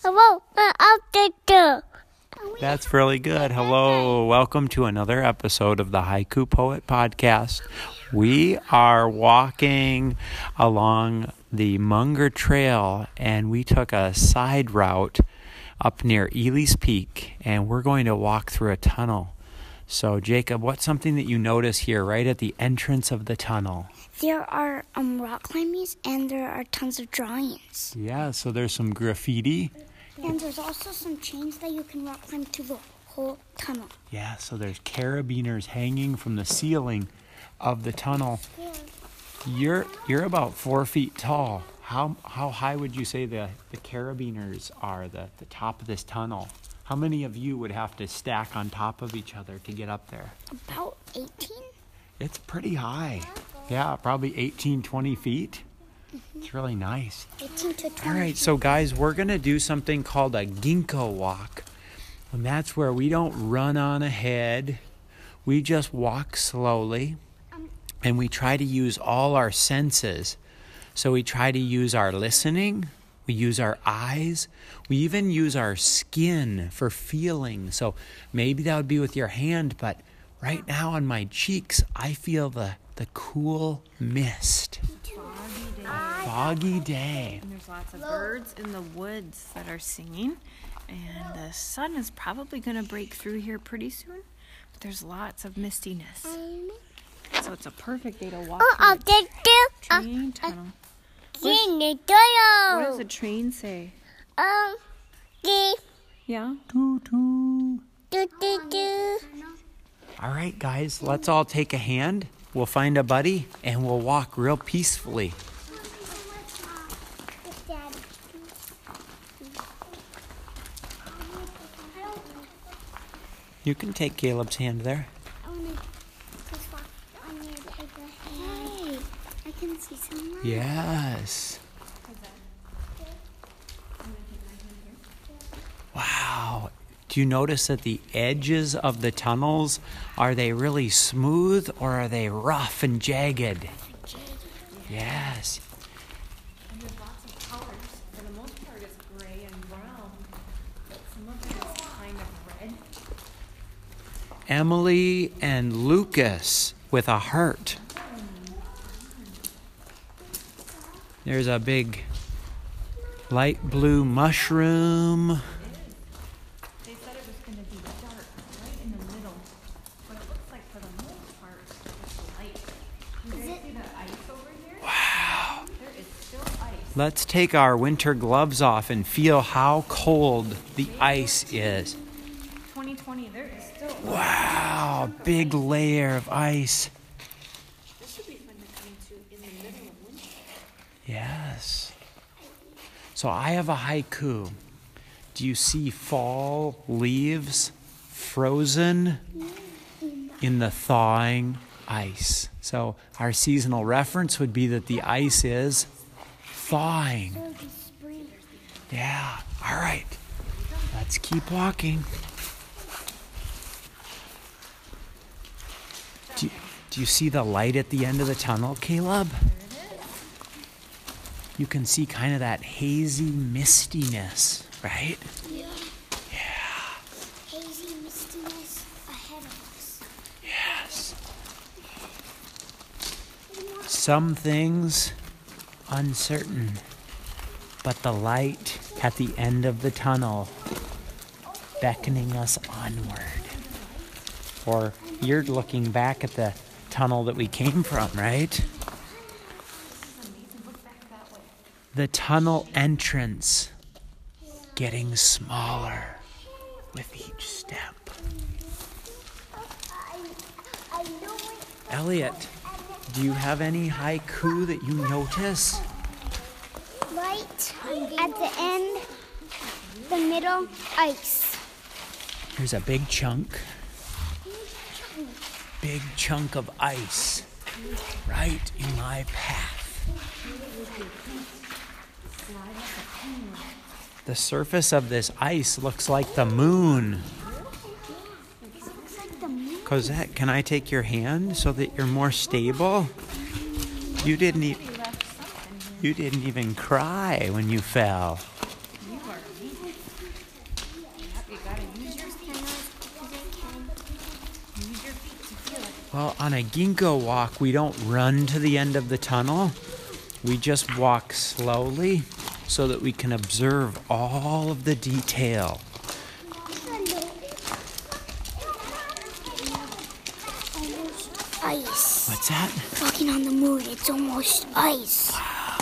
Hello, uh, out there. That's really good. Hello. Welcome to another episode of the Haiku Poet Podcast. We are walking along the Munger Trail and we took a side route up near Ely's Peak and we're going to walk through a tunnel. So, Jacob, what's something that you notice here right at the entrance of the tunnel? There are um rock climbings and there are tons of drawings. Yeah, so there's some graffiti. And there's also some chains that you can rock climb to the whole tunnel. Yeah, so there's carabiners hanging from the ceiling of the tunnel. You're you're about four feet tall. How how high would you say the, the carabiners are, the, the top of this tunnel? How many of you would have to stack on top of each other to get up there? About 18? It's pretty high. Yeah, probably 18, 20 feet. Mm-hmm. It's really nice. 18 to 20. All right, so guys, we're going to do something called a ginko walk. And that's where we don't run on ahead. We just walk slowly um. and we try to use all our senses. So we try to use our listening, we use our eyes, we even use our skin for feeling. So maybe that would be with your hand, but right now on my cheeks, I feel the, the cool mist. Foggy day. foggy And there's lots of birds in the woods that are singing. And the sun is probably going to break through here pretty soon. But there's lots of mistiness. So it's a perfect day to walk Oh, out through there. the Uh, train tunnel. In the What does tunnel. the train say? Um, do, Yeah? All right, guys, let's all take a hand. We'll find a buddy and we'll walk real peacefully. You can take Caleb's hand there. Hey, I can see someone. Yes. Wow. Do you notice that the edges of the tunnels are they really smooth or are they rough and jagged? Yes. Emily and Lucas with a heart. There's a big light blue mushroom. They said it was going to be dark right in the middle. But it looks like for the most part, it's light. You guys see the ice over here? Wow. There is still ice. Let's take our winter gloves off and feel how cold the ice is. 2020, there is still Wow, big layer of ice. This should be fun to come to in the middle of winter. Yes. So I have a haiku. Do you see fall leaves frozen in the thawing ice? So our seasonal reference would be that the ice is thawing. Yeah. All right. Let's keep walking. Do you, do you see the light at the end of the tunnel, Caleb? You can see kind of that hazy mistiness, right? Yeah. Yeah. Hazy mistiness ahead of us. Yes. Some things uncertain, but the light at the end of the tunnel beckoning us onward. Or you're looking back at the tunnel that we came from, right? The tunnel entrance getting smaller with each step. I, I know it. Elliot, do you have any haiku that you notice? Right at the end, the middle, ice. Here's a big chunk. Big chunk of ice right in my path. The surface of this ice looks like the moon. Cosette, can I take your hand so that you're more stable? You didn't even—you didn't even cry when you fell. Well, on a ginko walk, we don't run to the end of the tunnel. We just walk slowly so that we can observe all of the detail. Almost ice. What's that? Walking on the moon, it's almost ice. Wow.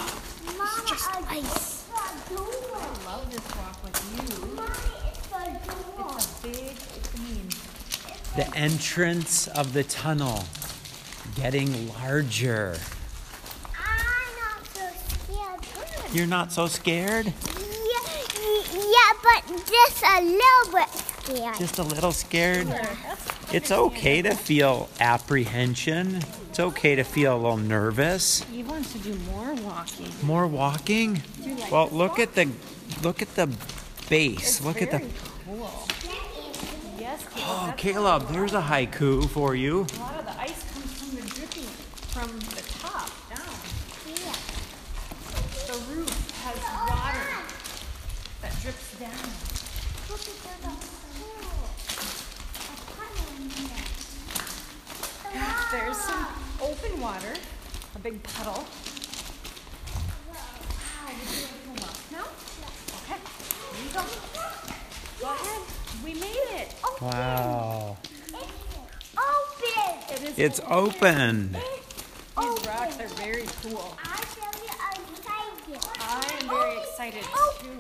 It's just ice. I love this walk with you. It's a big, The entrance of the tunnel getting larger. I'm not so scared. You're not so scared? Yeah, yeah, but just a little bit scared. Just a little scared? It's okay to feel apprehension. It's okay to feel a little nervous. he wants to do more walking. More walking? Well, look at the look at the base. Look at the cool. Yes, Caleb, Oh, that's Caleb, there's a haiku for you. a lot of the ice comes from the dripping from the top down. The roof has water that drips down. There's some open water, a big puddle. Wow, would you like to come up now? Okay, here you go. Go ahead. We made it. Wow. Open! It is It's open. These rocks are very cool. I tell you, I'm excited. I am very excited too. Open!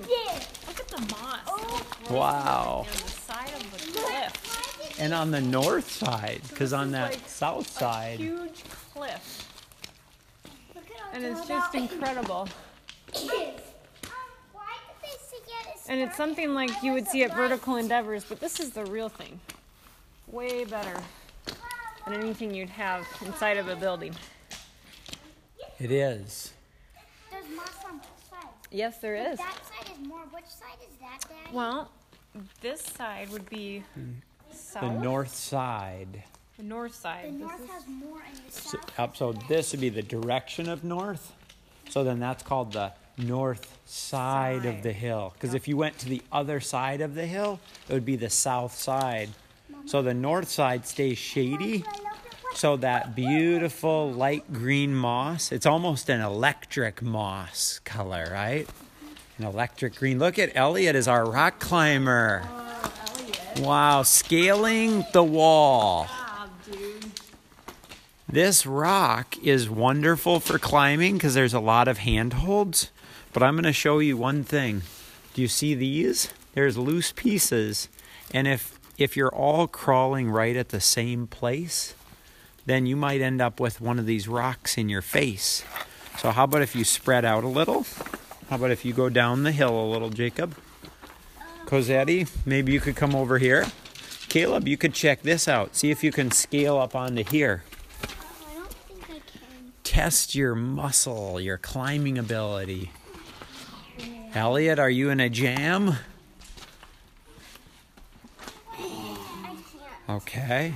Look at the moss Wow. on the side of the cliff. And on the north side, because on that like south A side, huge cliff. Look at And it's the just incredible. Um, why did they say it is And it's something like you would see at Vertical Endeavors, but this is the real thing. Way better than anything you'd have inside of a building. it is. There's moss on both sides. Yes, there is. That side is more. Which side is that, Daddy? Well, this side would be south. The north side. The north the side. This north is- has more, and the So, up, so this would be the direction of north. So then that's called the north side, of the hill. Because if you went to the other side of the hill, it would be the south side. So the north side stays shady. So that beautiful light green moss, it's almost an electric moss color, right? An electric green. Look at Elliot is our rock climber. Wow, scaling the wall. This rock is wonderful for climbing because there's a lot of handholds. But I'm going to show you one thing. Do you see these? There's loose pieces. And if if you're all crawling right at the same place, then you might end up with one of these rocks in your face. So how about if you spread out a little? How about if you go down the hill a little, Jacob? Cosetti, maybe you could come over here. Caleb, you could check this out. See if you can scale up onto here Oh, I don't think I can. test your muscle, your climbing ability. Elliot, are you in a jam? Okay.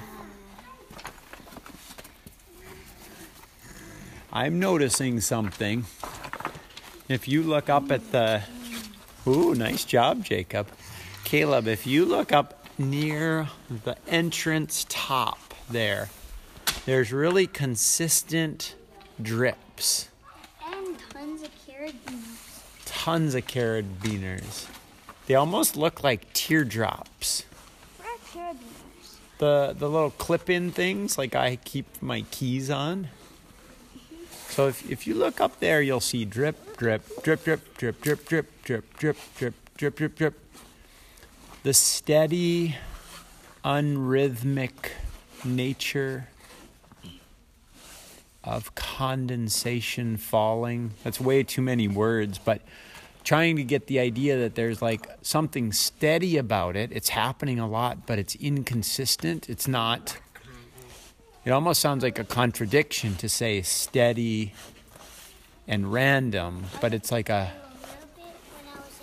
I'm noticing something. If you look up at the. Ooh, nice job, Jacob. Caleb, if you look up near the entrance top there, there's really consistent drips. And tons of carrot beans. tons of carabiners. They almost look like teardrops. Where are carabiners? The the little clip-in things like I keep my keys on. So if, if you look up there, you'll see drip, drip, drip, drip, drip, drip, drip, drip, drip, drip, drip, drip, drip. The steady, unrhythmic nature of condensation falling. That's way too many words, but trying to get the idea that there's like something steady about it. It's happening a lot, but it's inconsistent. It's not. It almost sounds like a contradiction to say steady and random, but it's like a. A little bit when I was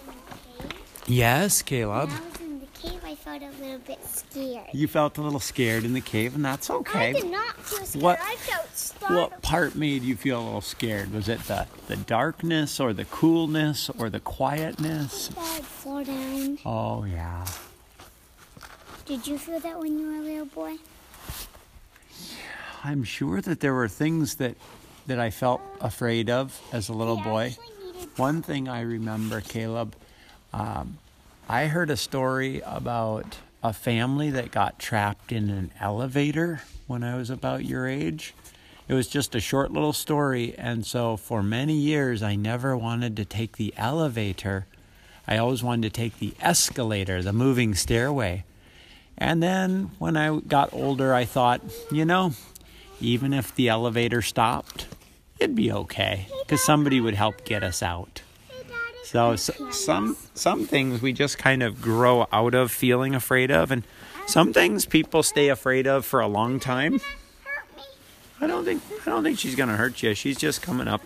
in the cave. Yes, Caleb. When I was in the cave, I felt a little bit scared. You felt a little scared in the cave, and that's okay. I did not feel scared. What- I felt startled. What part made you feel a little scared? Was it the, the darkness or the coolness or the quietness? I'd fall down. Oh, yeah. Did you feel that when you were a little boy? I'm sure that there were things that that I felt afraid of as a little boy. One thing I remember, Caleb, um, I heard a story about a family that got trapped in an elevator when I was about your age. It was just a short little story, and so for many years I never wanted to take the elevator. I always wanted to take the escalator, the moving stairway. And then when I got older, I thought, you know, even if the elevator stopped, it'd be okay because somebody would help get us out. Daddy. So, some some things we just kind of grow out of feeling afraid of, and some things people stay afraid of for a long time. I don't think I don't think she's gonna hurt you. She's just coming up.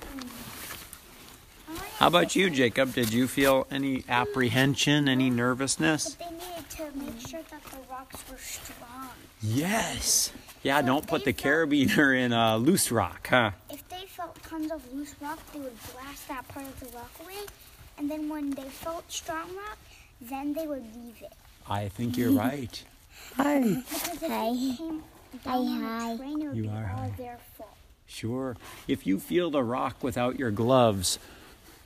How about you, Jacob? Did you feel any apprehension, any nervousness? But they needed to make sure that the rocks were strong. Yes. Yeah, don't put the carabiner in a loose rock, huh? If they felt tons of loose rock, they would blast that part of the rock away. And then when they felt strong rock, then they would leave it. I think you're right. Hi. Hi. Hi, hi. train, You are all hi. their fault. Sure. If you feel the rock without your gloves,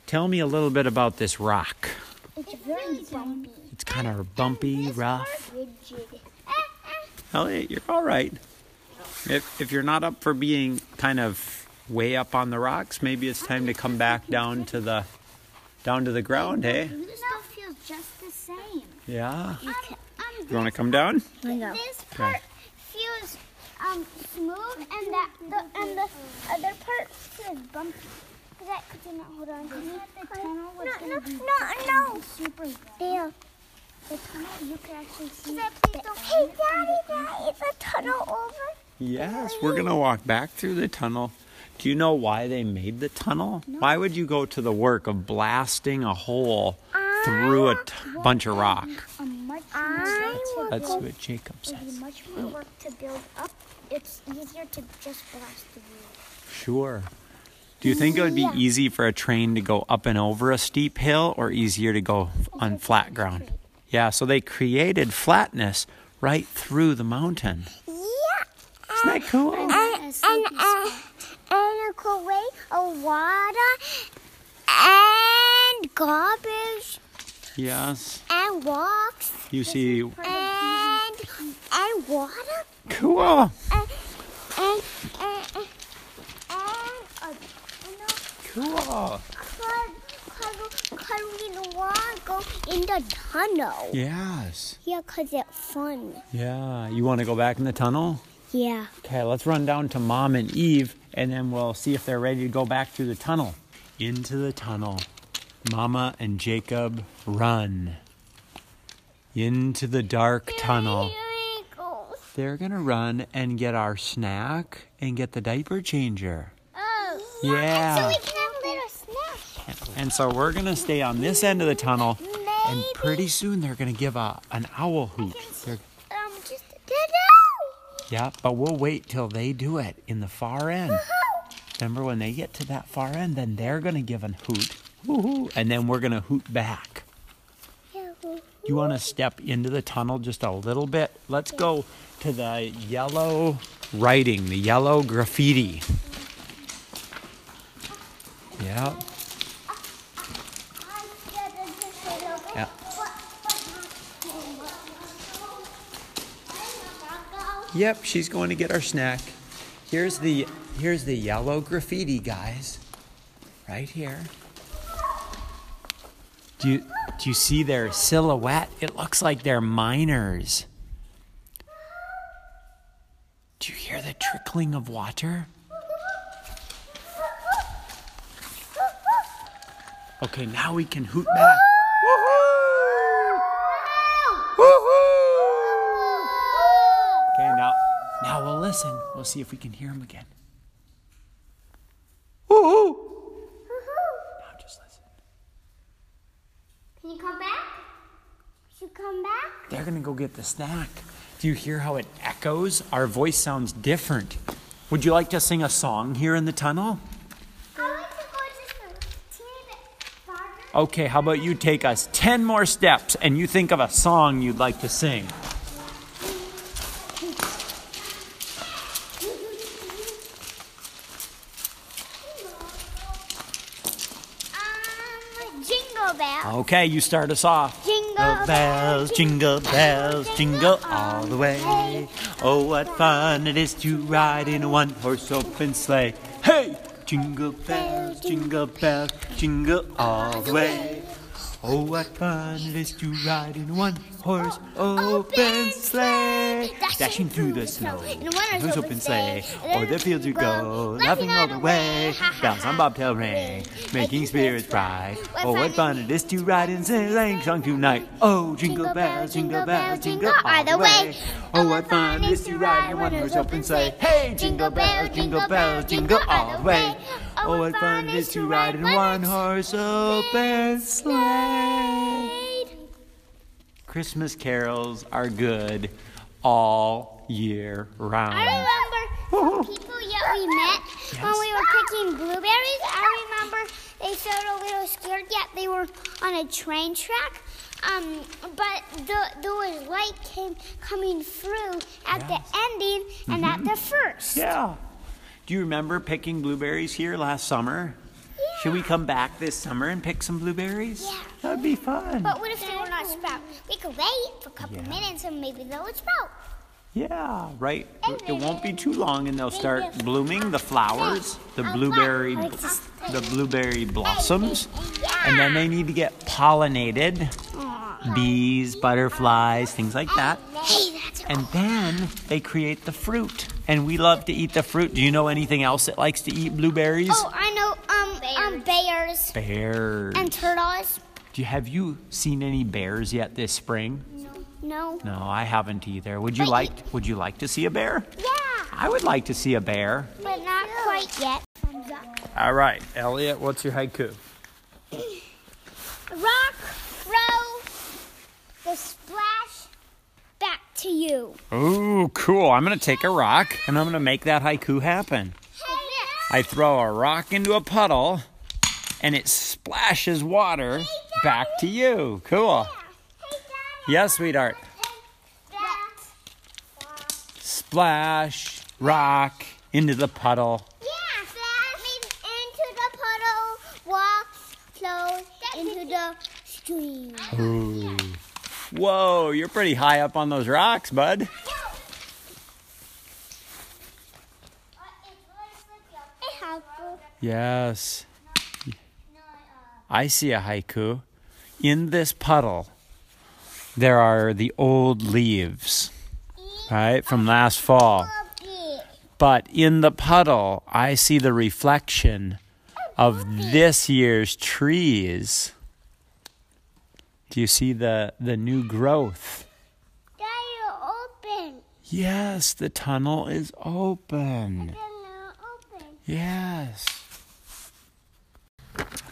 tell me a little bit about this rock. It's very bumpy. It's kind of bumpy, rough. Rigid. Elliot, you're all right. If if you're not up for being kind of way up on the rocks, maybe it's time to come back down to the down to the ground, hey? This stuff feels just the same. Yeah. Um, um, You want to come down? I go. This part feels um smooth, and that the and the other part feels bumpy. Cause I could not hold on. Cause the tunnel was No, gonna be no, no. super red. There. The tunnel you could actually see. Please the don't. end Hey, Daddy, the. Daddy, is the tunnel over? Yes, we're going to walk back through the tunnel. Do you know why they made the tunnel? Why would you go to the work of blasting a hole through a t- bunch of rock? I more That's to what Jacob build. It'd says. much more work to build up. It's easier to just blast the roof. Sure. Do you think it would be easy for a train to go up and over a steep hill or easier to go on flat ground? Yeah, so they created flatness right through the mountain. Yeah. Isn't that cool? And, and, uh, and a cool way of water and garbage Yes. and rocks You see, and and water cool. and and and, and, and uh, Cool. cause, cause, cause we want go in the tunnel. Yes. Yeah, cause it's fun. Yeah. You want to go back in the tunnel? Yeah. Okay, let's run down to Mom and Eve and then we'll see if they're ready to go back through the tunnel. Into the tunnel. Mama and Jacob run. Into the dark tunnel. Here it goes. They're gonna run and get our snack and get the diaper changer. Oh. Yeah. And So we can have a little snack. And so we're gonna stay on this end of the tunnel, and pretty soon they're gonna give a an owl hoot. They're- Um, just ta-da! Yeah, but we'll wait till they do it in the far end. Remember when they get to that far end, then they're gonna give a hoot, Woo-hoo, and then we're gonna hoot back. You want to step into the tunnel just a little bit? Let's go to the yellow writing, the yellow graffiti. Yeah. Yeah. Yep, she's going to get our snack. Here's the here's the yellow graffiti, guys. Right here. Do you do you see their silhouette? It looks like they're miners. Do you hear the trickling of water? Okay, now we can hoot back. Okay, now now we'll listen. We'll see if we can hear him again. Woo-hoo! Now just listen. Can you come back? Should come back? They're gonna go get the snack. Do you hear how it echoes? Our voice sounds different. Would you like to sing a song here in the tunnel? I like to go just a teeny. Okay, how about you take us 10 more steps and you think of a song you'd like to sing? Okay, you start us off. Jingle bells, jingle bells, jingle all the way. Oh, what fun it is to ride in a one horse open sleigh. Hey! Jingle bells, jingle bells, jingle all the way. Oh, what fun it is to ride in one horse oh, open sleigh. Dashing through the snow in a open sleigh. O'er the fields we go, laughing all the way. Bells on bobtail ring, making spirits bright. Oh, what fun it is to ride in sleighing song tonight. Oh, jingle bells, jingle bells, jingle all the way. Oh, oh what fun it is to ride in one horse open sleigh. Hey, jingle bells, jingle bells, jingle all the way. Oh, oh what fun it is to ride in one horse open sleigh. Christmas carols are good all year round. I remember some people yeah we met when we were picking blueberries. I remember they felt a little scared yet they were on a train track. Um, but the, there was light came coming through at the ending and at the first. Yeah. Do you remember picking blueberries here last summer? Should we come back this summer and pick some blueberries? Yeah. That'd be fun. But what if they were not sprout? We could wait for a couple Yeah. minutes and maybe they would sprout. Yeah, right. It won't be too long and they'll start blooming the flowers, the blueberry the blueberry blossoms, and then they need to get pollinated. Bees, butterflies, things like that. And then they create the fruit. And we love to eat the fruit. Do you know anything else that likes to eat blueberries? Oh, I know. Um, bears Bears. and turtles. Do you, have you seen any bears yet this spring? No. No, I haven't either. Would you But like would you like to see a bear? Yeah, I would like to see a bear. but not quite yet. All right, Elliot, what's your haiku? Rock, throw, the splash, back to you. Ooh, cool. I'm going to take a rock and I'm going to make that haiku happen. I throw a rock into a puddle and it splashes water back to you. Cool. Yes, sweetheart. Splash, rock into the puddle. Yeah, splash into the puddle, walk, flow into the stream. Ooh. Whoa, you're pretty high up on those rocks, bud. Yes. I see a haiku. In this puddle, there are the old leaves, right, from last fall. But in the puddle, I see the reflection of this year's trees. Do you see the, the new growth? Open. Yes, the tunnel is open. Open. Yes.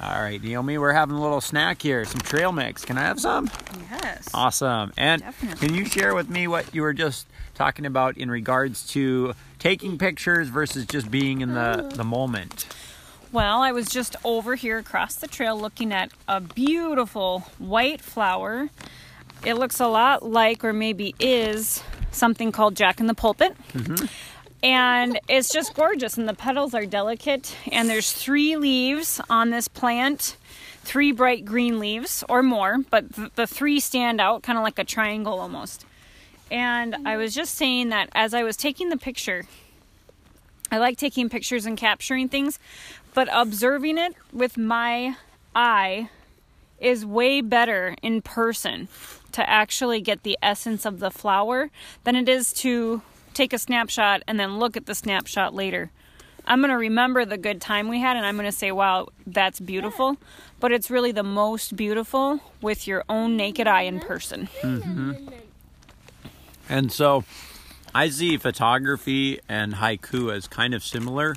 All right, Naomi, we're having a little snack here, some trail mix. Can I have some? Yes. Awesome. And Definitely. can you share with me what you were just talking about in regards to taking pictures versus just being in the, uh. the moment? Well, I was just over here across the trail looking at a beautiful white flower. It looks a lot like, or maybe is, something called Jack in the Pulpit. Mm-hmm. And it's just gorgeous, and the petals are delicate. And there's three leaves on this plant, three bright green leaves or more, but th- the three stand out, kind of like a triangle almost. And I was just saying that as I was taking the picture, I like taking pictures and capturing things, but observing it with my eye is way better in person to actually get the essence of the flower than it is to take a snapshot and then look at the snapshot later. I'm going to remember the good time we had and I'm going to say, wow, that's beautiful. But it's really the most beautiful with your own naked eye in person. Mm-hmm. And so I see photography and haiku as kind of similar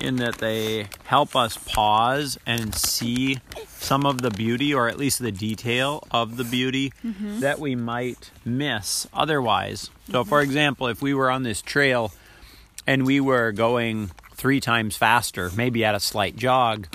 in that they help us pause and see some of the beauty or at least the detail of the beauty that we might miss otherwise. So, for example, if we were on this trail and we were going three times faster, maybe at a slight jog,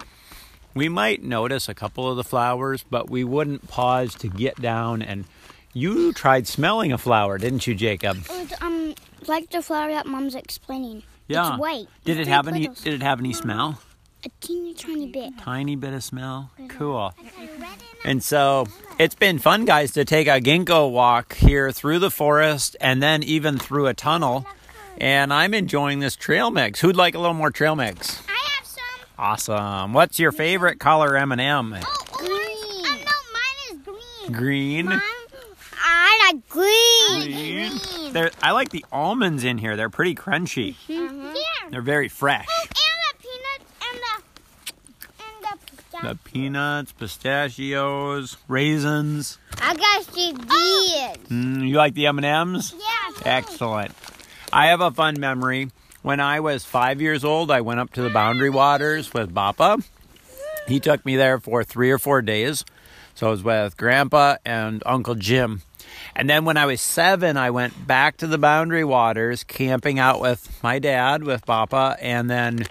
we might notice a couple of the flowers, but we wouldn't pause to get down and you tried smelling a flower, didn't you, Jacob? It was, um, like the flower that Mom's explaining. Yeah. It's white. Did it have any did it have any smell? A teeny tiny bit. Tiny bit of smell. Cool. I got a red and And so it's been fun, guys, to take a ginko walk here through the forest and then even through a tunnel. And I'm enjoying this trail mix. Who'd like a little more trail mix? I have some. Awesome. What's your favorite color M&M? Oh, green. Oh, no, mine is green. Green. Mine, I like green. Green. They're, I like the almonds in here. They're pretty crunchy. Yeah. They're very fresh. Oh, and the peanuts and the and the. The peanuts, pistachios, raisins. I got see these. Mm, you like the M&Ms? Yeah. Excellent. I have a fun memory. When I was five years old, I went up to the Boundary Waters with Papa. He took me there for three or four days. So I was with Grandpa and Uncle Jim. And then when I was seven, I went back to the Boundary Waters, camping out with my dad, with Papa, and then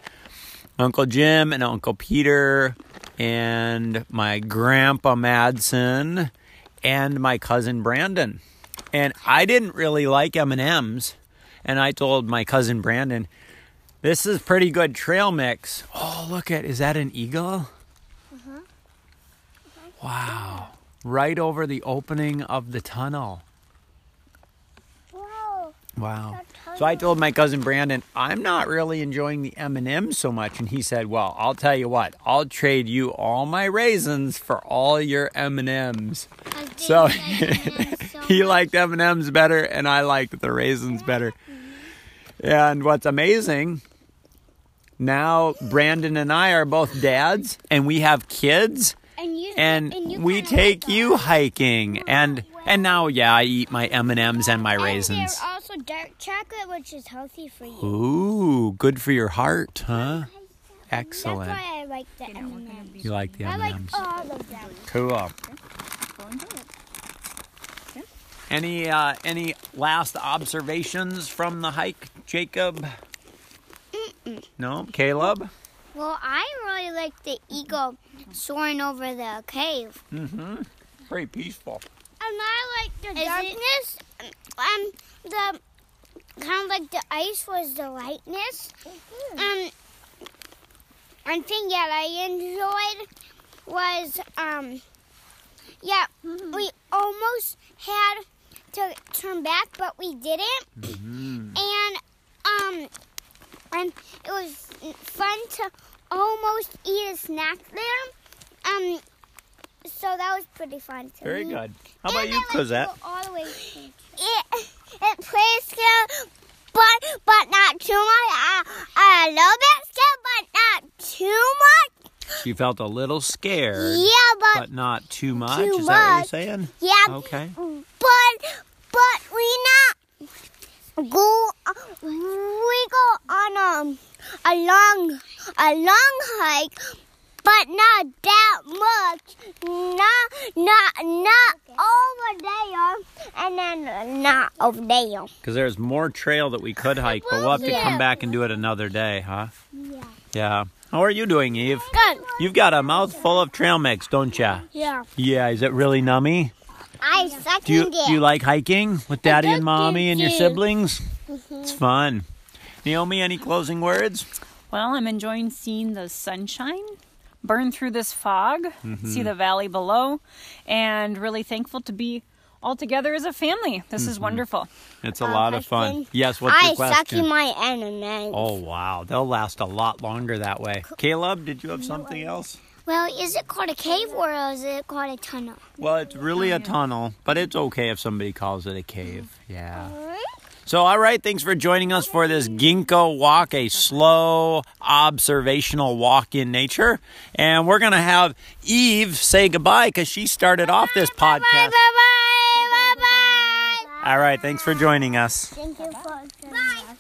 Uncle Jim and Uncle Peter, and my Grandpa Madsen, and my cousin Brandon. And I didn't really like M&Ms. And I told my cousin Brandon, this is pretty good trail mix. Oh, look at, is that an eagle? Mm-hmm. Wow. Right over the opening of the tunnel. Whoa. Wow. So I told my cousin Brandon, I'm not really enjoying the M&Ms so much and he said, "Well, I'll tell you what. I'll trade you all my raisins for all your M&Ms." So he liked M&Ms better and I liked the raisins better. And what's amazing, now Brandon and I are both dads and we have kids And you and you we take like you hiking and and now yeah, I eat my M&Ms and my And raisins. they're also dark chocolate, which is healthy for you. Ooh, good for your heart, huh? Excellent that's why I like the M&Ms. You like the M&Ms. all of them. Cool. Go enjoy it. Any uh, any last observations from the hike, Jacob? No, Caleb. Well, I really like the eagle soaring over the cave. Mm-hmm. Very peaceful. And I like the darkness. Um, the kind of like the ice was the lightness. Um, one thing that I enjoyed was um, yeah, we almost had to turn back, but we didn't. And um, and it was fun to almost eat a snack there. Um, so that was pretty fun. To Very me. good. How about And you, I Cosette? go all the way It it plays still, but but not too much. I, a little bit still, but not too much. You felt a little scared, Yeah, but, but not too much. Too Is that what you're saying? yeah, Okay. but but we not go. We go on um a long a long hike, but not that much. Not not not over there, and then not over there. Because there's more trail that we could hike, but we'll have to come back and do it another day, huh? Yeah. Yeah. How are you doing, Eve? Good. You've got a mouthful of trail mix, don't ya? Yeah. Yeah. Is it really nummy? I suck Do you it. do you like hiking with Daddy and Mommy and your siblings? It's mm-hmm. fun. Naomi, any closing words? Well, I'm enjoying seeing the sunshine burn through this fog, mm-hmm. see the valley below, and really thankful to be all together as a family. This is mm-hmm. wonderful. It's a lot of fun. Yes. What's I your suck question? in my enemies. Oh wow, they'll last a lot longer that way. Caleb, did you have something else? Well, is it called a cave or is it called a tunnel? Well, it's really a tunnel, but it's okay if somebody calls it a cave. Yeah. So, all right, thanks for joining us for this ginko walk, a slow observational walk in nature. And we're going to have Eve say goodbye because she started off this podcast. Bye podcast. bye bye bye bye. All right, thanks for joining us. Thank you for